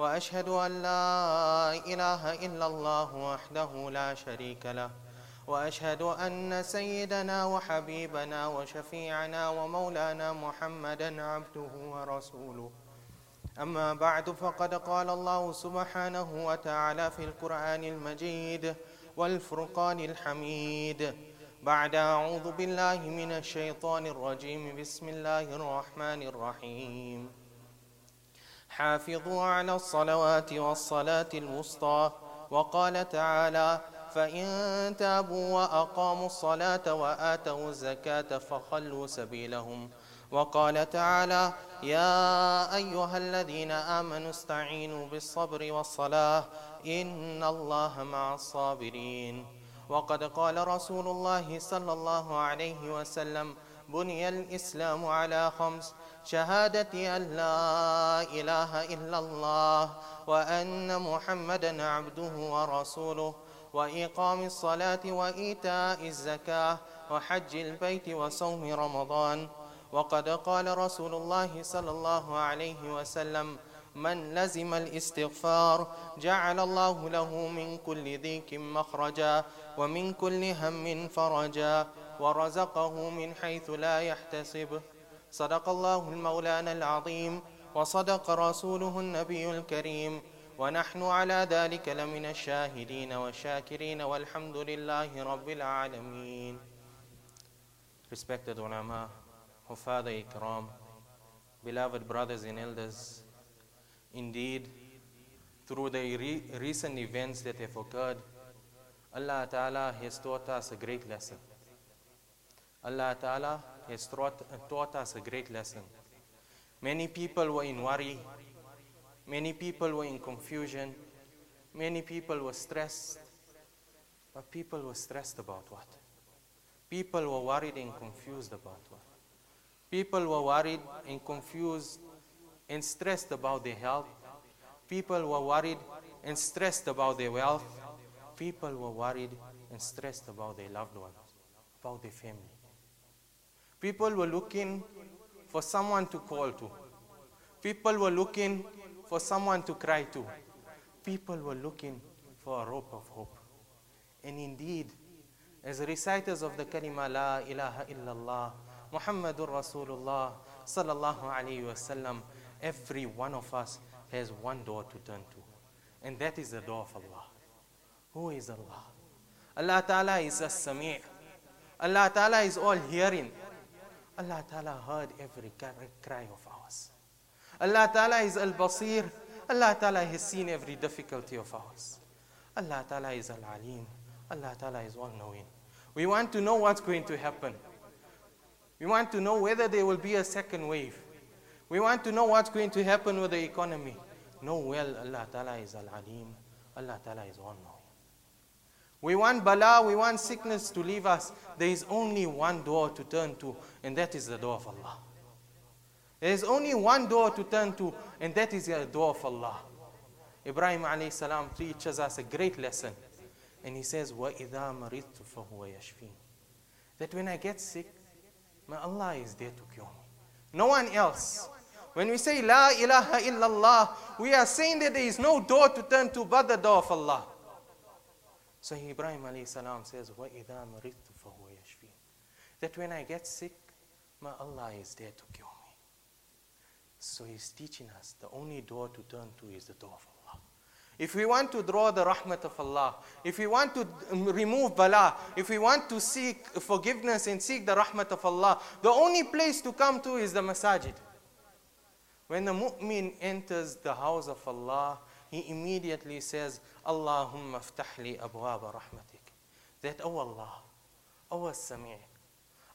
وأشهد أن لا إله إلا الله وحده لا شريك له وأشهد أن سيدنا وحبيبنا وشفيعنا ومولانا محمدا عبده ورسوله. أما بعد فقد قال الله سبحانه وتعالى في القرآن المجيد والفرقان الحميد. بعد أعوذ بالله من الشيطان الرجيم. بسم الله الرحمن الرحيم. حافظوا على الصلوات والصلاة الوسطى. وقال تعالى فإن تابوا وأقاموا الصلاة وآتوا الزكاة فخلوا سبيلهم. وقال تعالى يا أيها الذين آمنوا استعينوا بالصبر والصلاة إن الله مع الصابرين. وقد قال رسول الله صلى الله عليه وسلم بني الإسلام على خمس شهادة أن لا إله إلا الله وأن محمدا عبده ورسوله وإقام الصلاة وإيتاء الزكاة وحج البيت وصوم رمضان. وقد قال رسول الله صلى الله عليه وسلم من لزم الاستغفار جعل الله له من كل ضيق مخرجا ومن كل هم فرجا ورزقه من حيث لا يحتسب. صدق الله المولانا العظيم وصدق رسوله النبي الكريم ونحن على ذلك لمن الشاهدين والشاكرين والحمد لله رب العالمين Respected ulama, Hufada Ikram, beloved brothers and elders, indeed, through the re- recent events that have occurred, Allah Ta'ala has taught us a great lesson. Allah Ta'ala has taught, taught us a great lesson. Many people were in worry, many people were in confusion, many people were stressed. But people were stressed about what? People were worried and confused about what? People were worried and confused and stressed about their health. People were worried and stressed about their wealth. People were worried and stressed about their loved ones, about their family. People were looking for someone to call to. People were looking for someone to cry to. People were looking for a rope of hope. And indeed, as reciters of the kalima La ilaha illallah, Muhammadur Rasulullah sallallahu alayhi wasallam, every one of us has one door to turn to. And that is the door of Allah. Who is Allah? Allah Ta'ala is as-sami' Allah Ta'ala is all hearing. Allah Ta'ala heard every cry of ours. Allah Ta'ala is al-basir. Allah Ta'ala has seen every difficulty of ours. Allah Ta'ala is al-alim. Allah Ta'ala is all knowing. We want to know what's going to happen. We want to know whether there will be a second wave. We want to know what's going to happen with the economy. Know well Allah Ta'ala is al-alim. Allah Ta'ala is all knowing. We want bala, we want sickness to leave us. There is only one door to turn to, and that is the door of Allah. There is only one door to turn to, and that is the door of Allah. Ibrahim alayhi salam teaches us a great lesson. And he says, وَإِذَا مَرِضْتُ فَهُوَ يَشْفِينَ That when I get sick, my Allah is there to cure me. No one else. When we say La ilaha illallah, we are saying that there is no door to turn to but the door of Allah. So Ibrahim alayhi salam says, وَإِذَا مَرِضْتُ فَهُوَ يَشْفِينَ That when I get sick, my Allah is there to cure me. So he's teaching us the only door to turn to is the door of Allah. If we want to draw the rahmat of Allah, if we want to remove bala, if we want to seek forgiveness and seek the rahmat of Allah, the only place to come to is the masajid. When the mu'min enters the house of Allah, he immediately says, Allahumma aftahli abwaba rahmatik. That, oh Allah, oh al-sami',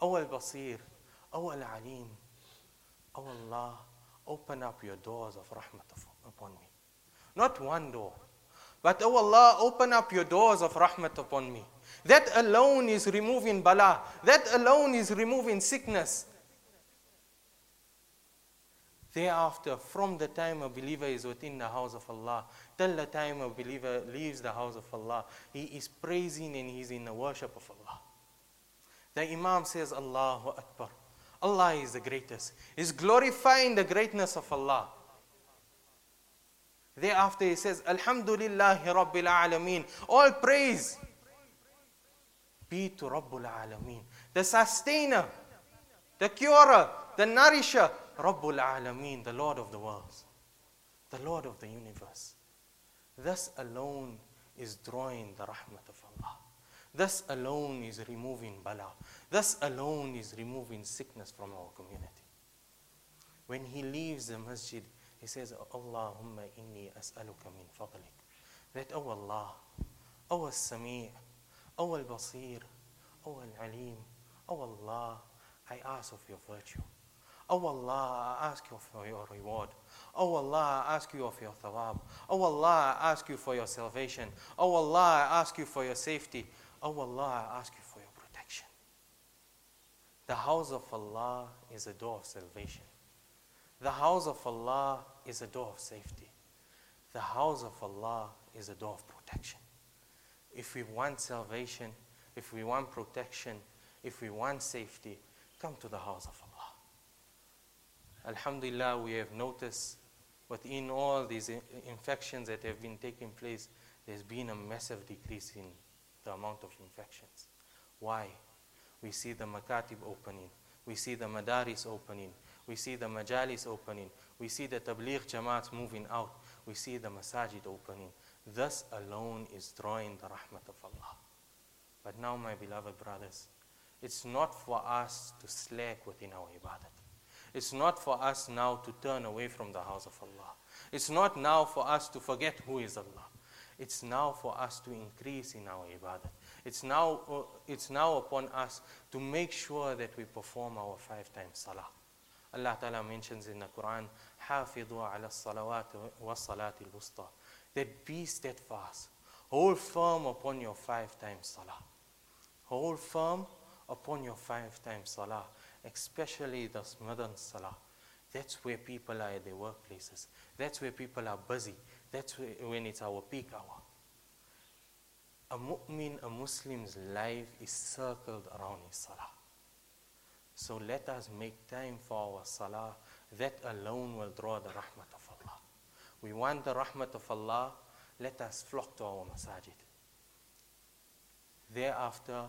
oh al-basir, oh al-alim, oh Allah, open up your doors of rahmat upon me. Not one door, But oh Allah, open up your doors of rahmat upon me. That alone is removing bala. That alone is removing sickness. Thereafter, from the time a believer is within the house of Allah, till the time a believer leaves the house of Allah, he is praising and he is in the worship of Allah. The Imam says, Allahu Akbar. Allah is the greatest. He's glorifying the greatness of Allah. Thereafter he says, Alhamdulillahi Rabbil Alameen. All praise be to Rabbul Alameen. The sustainer, the curer, the nourisher, Rabbul Alameen, the Lord of the worlds, the Lord of the universe. Thus alone is drawing the rahmat of Allah. Thus alone is removing bala. Thus alone is removing sickness from our community. When he leaves the masjid, he says, Allahumma inni as'aluka min fadlik. That, oh Allah, oh Al-Sami', oh Al-Basir, oh Al-Alim, oh Allah, I ask of your virtue. Oh Allah, I ask you for your reward. Oh Allah, I ask you of your thawab. Oh Allah, I ask you for your salvation. Oh Allah, I ask you for your safety. Oh Allah, I ask you for your protection. The house of Allah is a door of salvation. The house of Allah is a door of safety. The house of Allah is a door of protection. If we want salvation, if we want protection, if we want safety, come to the house of Allah. Alhamdulillah, we have noticed within all these infections that have been taking place, there's been a massive decrease in the amount of infections. Why? We see the makatib opening, we see the madaris opening, we see the majalis opening, we see the tabligh jamaats moving out, we see the masajid opening. This alone is drawing the rahmat of Allah. But now, my beloved brothers, it's not for us to slack within our ibadat. It's not for us now to turn away from the house of Allah. It's not now for us to forget who is Allah. It's now for us to increase in our ibadah. It's now, uh, it's now upon us to make sure that we perform our five times salah. Allah Ta'ala mentions in the Quran, حافظوا على الصلوات والصلاة الوسطى. That be steadfast. Hold firm upon your five times salah. Hold firm upon your five times salah, especially the modern salah. That's where people are at their workplaces. That's where people are busy. That's when it's our peak hour. A mu'min, a Muslim's life is circled around his salah. So let us make time for our salah. That alone will draw the rahmat of Allah. We want the rahmat of Allah. Let us flock to our masajid. Thereafter,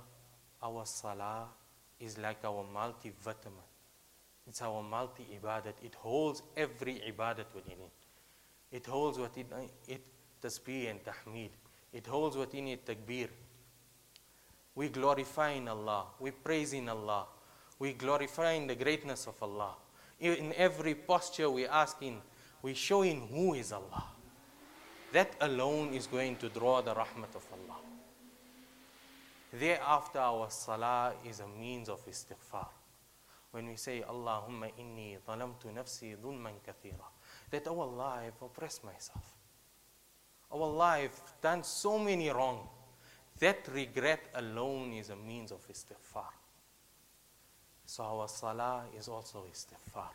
our salah is like our multivitamin. It's our multi ibadat. It holds every ibadat within it. It holds within it tasbih and tahmid. It holds within it takbir. We glorify in Allah. We praise in Allah. We glorify in the greatness of Allah. In every posture we ask in, we show in who is Allah. That alone is going to draw the rahmat of Allah. Thereafter, our salah is a means of istighfar. When we say, Allahumma inni zalamtu nafsi dhulman kathira that, oh Allah, I've oppressed myself. Oh Allah, I've done so many wrong. That regret alone is a means of istighfar. So our salah is also istighfar.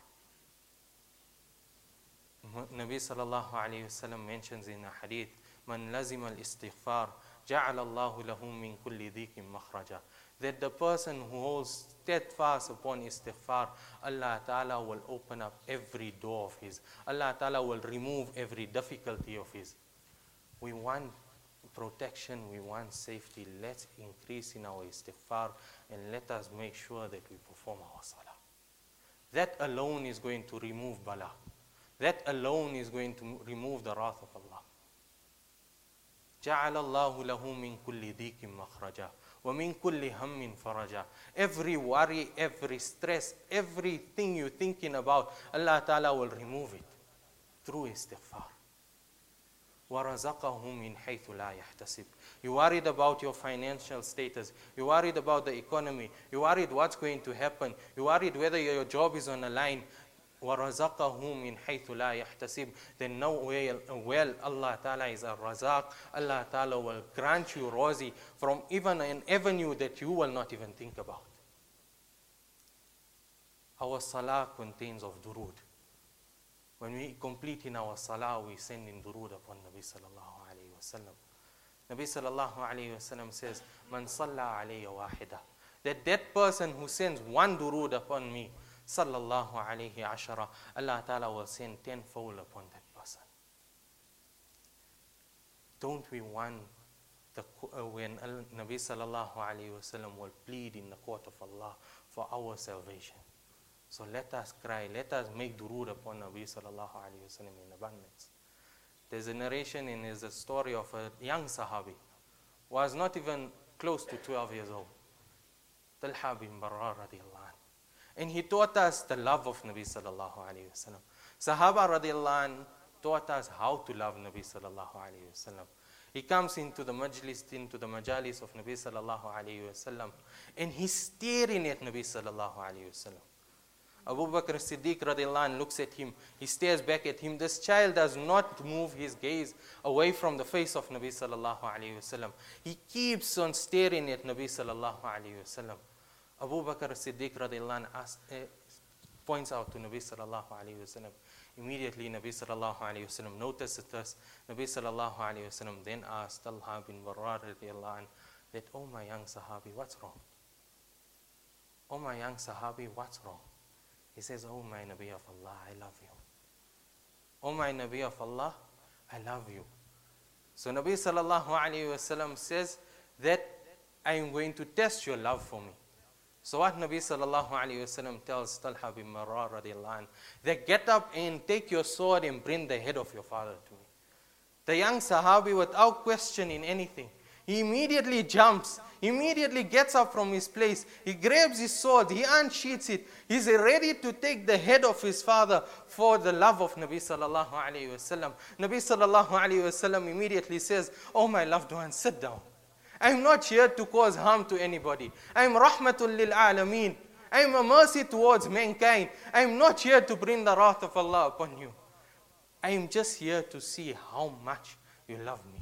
Nabi sallallahu alayhi wasallam mentions in a hadith, "Man lazim al-istighfar, ja'ala Allahu lahu min kulli dhikin makhraja." that the person who holds steadfast upon istighfar, Allah Ta'ala will open up every door of his. Allah Ta'ala will remove every difficulty of his. We want protection, we want safety. Let's increase in our istighfar and let us make sure that we perform our salah. That alone is going to remove bala. That alone is going to remove the wrath of Allah. جعل الله له من كل ضيق مخرجا وَمِن كُلِّ هَمٍّ فَرَجًا Every worry, every stress, everything you're thinking about, Allah Ta'ala will remove it through istighfar. وَرَزَقَهُ مِنْ حَيْثُ لَا يَحْتَسِبُ You're worried about your financial status. You're worried about the economy. You're worried what's going to happen. You're worried whether your job is on the line. وَرَزَقَهُ مِنْ حَيْثُ لَا يَحْتَسِبُ Then know well, well Allah Ta'ala is a razaq. Allah Ta'ala will grant you rozi from even an avenue that you will not even think about. Our salah contains of durood. When we complete in our salah, we send in durood upon Nabi sallallahu alayhi wa sallam. Nabi sallallahu alayhi wa sallam says, Man salla alayya wahida. That that person who sends one durood upon me, sallallahu alayhi ashara, Allah ta'ala will send tenfold upon that person. Don't we want the, uh, when Nabi sallallahu alayhi wasallam will plead in the court of Allah for our salvation? So let us cry, let us make durood upon Nabi sallallahu alayhi wasallam in abundance. There's a narration in is a story of a young Sahabi, was not even close to 12 years old. Talha bin Barra radiallahu And he taught us the love of Nabi sallallahu alayhi wasallam. Sahaba radiallahu taught us how to love Nabi sallallahu alayhi wasallam. He comes into the majlis, into the majalis of Nabi sallallahu alayhi wasallam, and he's staring at Nabi sallallahu alayhi wasallam. Abu Bakr Siddiq radiallahu looks at him. He stares back at him. This child does not move his gaze away from the face of Nabi sallallahu alayhi wasallam. He keeps on staring at Nabi sallallahu alayhi wasallam. Abu Bakr Siddiq uh, points out to Nabi sallallahu alayhi wasallam. Immediately Nabi sallallahu alayhi wasallam notices this. Nabi sallallahu alayhi wasallam then asks Talha bin Barrar radiallahu that, oh my young Sahabi, what's wrong? Oh my young Sahabi, what's wrong? He says, Oh my Nabi of Allah, I love you. Oh my Nabi of Allah, I love you. So Nabi sallallahu alayhi wasallam says that I am going to test your love for me. So what Nabi sallallahu alayhi wasallam tells Talha bin Barra radiallahu anh, that get up and take your sword and bring the head of your father to me. The young Sahabi without questioning anything, he immediately jumps, immediately gets up from his place. He grabs his sword, he unsheaths it. He's ready to take the head of his father for the love of Nabi sallallahu alayhi wasallam. Nabi sallallahu alayhi wasallam immediately says, Oh my loved one, sit down. I'm not here to cause harm to anybody. I'm rahmatul lil alameen. I'm a mercy towards mankind. I'm not here to bring the wrath of Allah upon you. I am just here to see how much you love me.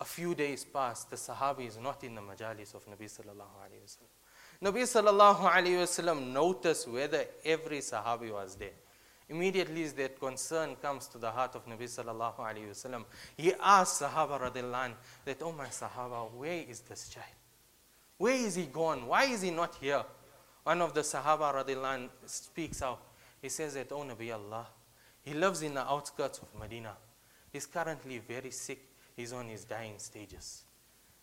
A few days pass, the Sahabi is not in the majalis of Nabi sallallahu alayhi wasallam. Nabi sallallahu alayhi wasallam noticed whether every Sahabi was there. Immediately that concern comes to the heart of Nabi sallallahu alayhi wasallam. He asks Sahaba radiallahu that, oh my Sahaba, where is this child? Where is he gone? Why is he not here? One of the Sahaba radiallahu speaks out. He says that, oh Nabi Allah, he lives in the outskirts of Medina. He's currently very sick he's on his dying stages.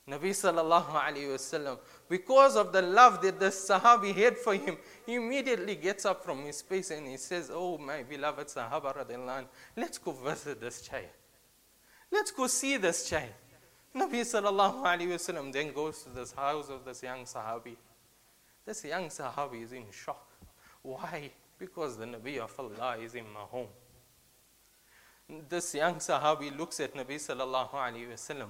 Nabi sallallahu alayhi wasallam, because of the love that the Sahabi had for him, he immediately gets up from his space and he says, Oh, my beloved Sahaba radiallahu let's go visit this child. Let's go see this child. Nabi sallallahu alayhi wasallam then goes to this house of this young Sahabi. This young Sahabi is in shock. Why? Because the Nabi of Allah is in my home this young Sahabi looks at Nabi sallallahu alayhi wasallam.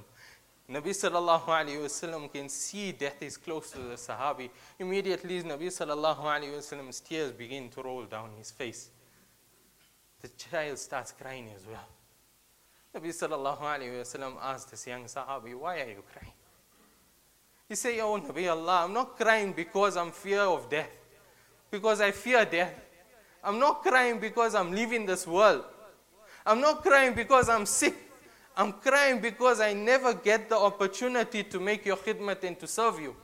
Nabi sallallahu alayhi wasallam can see death is close to the Sahabi. Immediately, Nabi sallallahu alayhi wasallam's tears begin to roll down his face. The child starts crying as well. Nabi sallallahu alayhi wasallam asks this young Sahabi, Why are you crying? He said, Oh Nabi Allah, I'm not crying because I'm fear of death, because I fear death. I'm not crying because I'm leaving this world. I'm not crying because I'm sick. I'm crying because I never get the opportunity to make your khidmat and to serve you.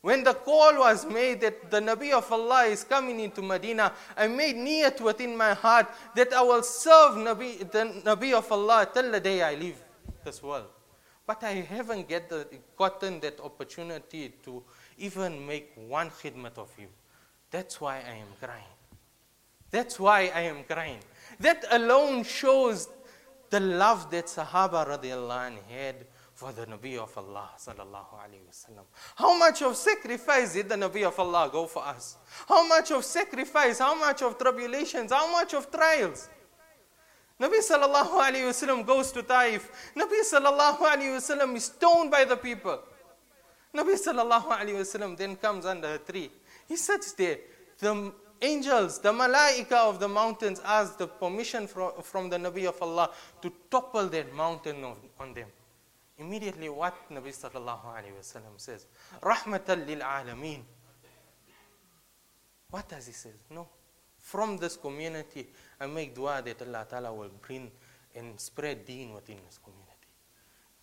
When the call was made that the Nabi of Allah is coming into Medina, I made niyat within my heart that I will serve Nabi, the Nabi of Allah till the day I leave this world. But I haven't get the, gotten that opportunity to even make one khidmat of you. That's why I am crying. That's why I am crying. That alone shows the love that Sahaba radiallahu had for the Nabi of Allah sallallahu alayhi wasallam. How much of sacrifice did the Nabi of Allah go for us? How much of sacrifice, how much of tribulations, how much of trials? Nabi sallallahu alayhi wasallam goes to Taif. Nabi sallallahu alayhi wasallam is stoned by the people. Nabi sallallahu alayhi wasallam then comes under a tree. He sits there. The Angels, the malaika of the mountains asked the permission from, from the Nabi of Allah to topple that mountain of, on them. Immediately what Nabi sallallahu alayhi wasallam says, Rahmatan lil alameen. What does he say? No. From this community, I make dua that Allah Ta'ala will bring and spread deen within this community.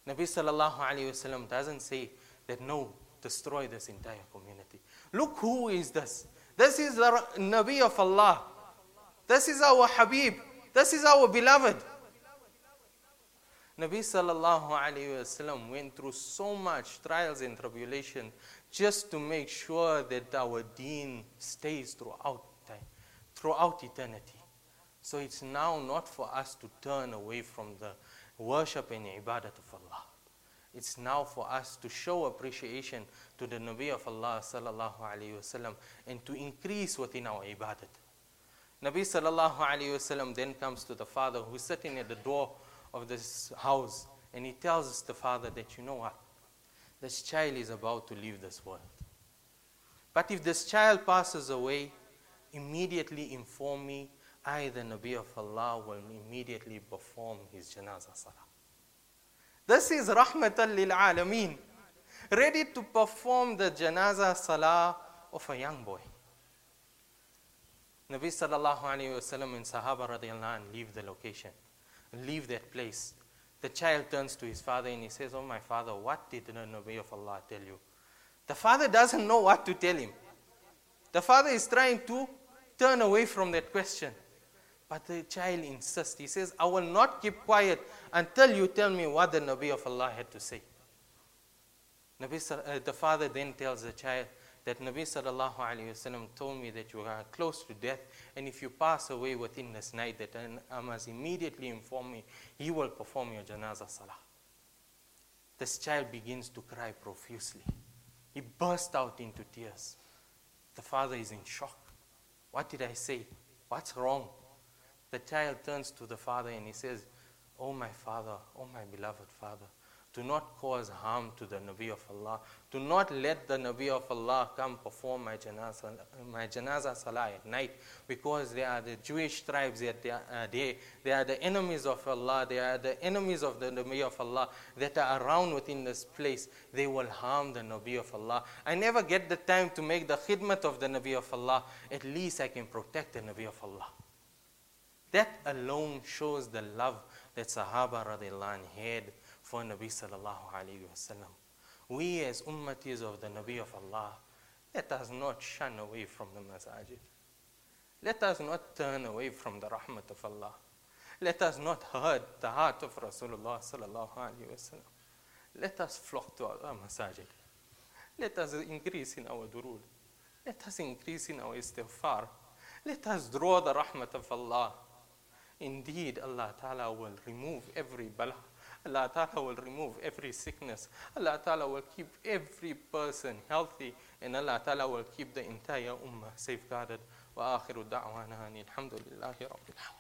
Nabi sallallahu alayhi wasallam doesn't say that no, destroy this entire community. Look who is this. This is the Nabi of Allah. This is our Habib. This is our beloved. Nabi sallallahu alayhi wasallam went through so much trials and tribulation just to make sure that our deen stays throughout time, throughout eternity. So it's now not for us to turn away from the worship and ibadat of Allah. It's now for us to show appreciation to the Nabi of Allah sallallahu alayhi wasallam and to increase within our ibadat. Nabi sallallahu alayhi wasallam then comes to the father who's sitting at the door of this house and he tells the father that you know what? This child is about to leave this world. But if this child passes away immediately inform me I the Nabi of Allah will immediately perform his janazah salah this is rahmatan lil alameen ready to perform the janaza salah of a young boy Nabi sallallahu alayhi wasallam and Sahaba radiallahu anh leave the location leave that place. The child turns to his father and he says, Oh, my father, what did the Nabi of Allah tell you? The father doesn't know what to tell him. The father is trying to turn away from that question. But the child insists. He says, I will not keep quiet until you tell me what the Nabi of Allah had to say. Nabi, uh, the father then tells the child, that Nabi sallallahu alayhi wasallam told me that you are close to death and if you pass away within this night that I must immediately inform me he will perform your janazah salah. This child begins to cry profusely. He bursts out into tears. The father is in shock. What did I say? What's wrong? The child turns to the father and he says, Oh my father, oh my beloved father, do not cause harm to the Nabi of Allah. Do not let the Nabi of Allah come perform my janazah, my janazah salah at night because they are the Jewish tribes that they are, uh, they, they are the enemies of Allah. They are the enemies of the Nabi of Allah that are around within this place. They will harm the Nabi of Allah. I never get the time to make the khidmat of the Nabi of Allah. At least I can protect the Nabi of Allah. That alone shows the love that Sahaba radiallahu had for Nabi sallallahu alayhi wasallam. We as ummatis of the Nabi of Allah, let us not shun away from the masajid. Let us not turn away from the rahmat of Allah. Let us not hurt the heart of Rasulullah sallallahu alayhi wasallam. Let us flock to our masajid. Let us increase in our durud. Let us increase in our istighfar. Let us draw the rahmat of Allah. Indeed, Allah Ta'ala will remove every bala Allah Ta'ala will remove every sickness. Allah Ta'ala will keep every person healthy and Allah Ta'ala will keep the entire ummah safeguarded. وآخر دعوانا أن الحمد لله رب العالمين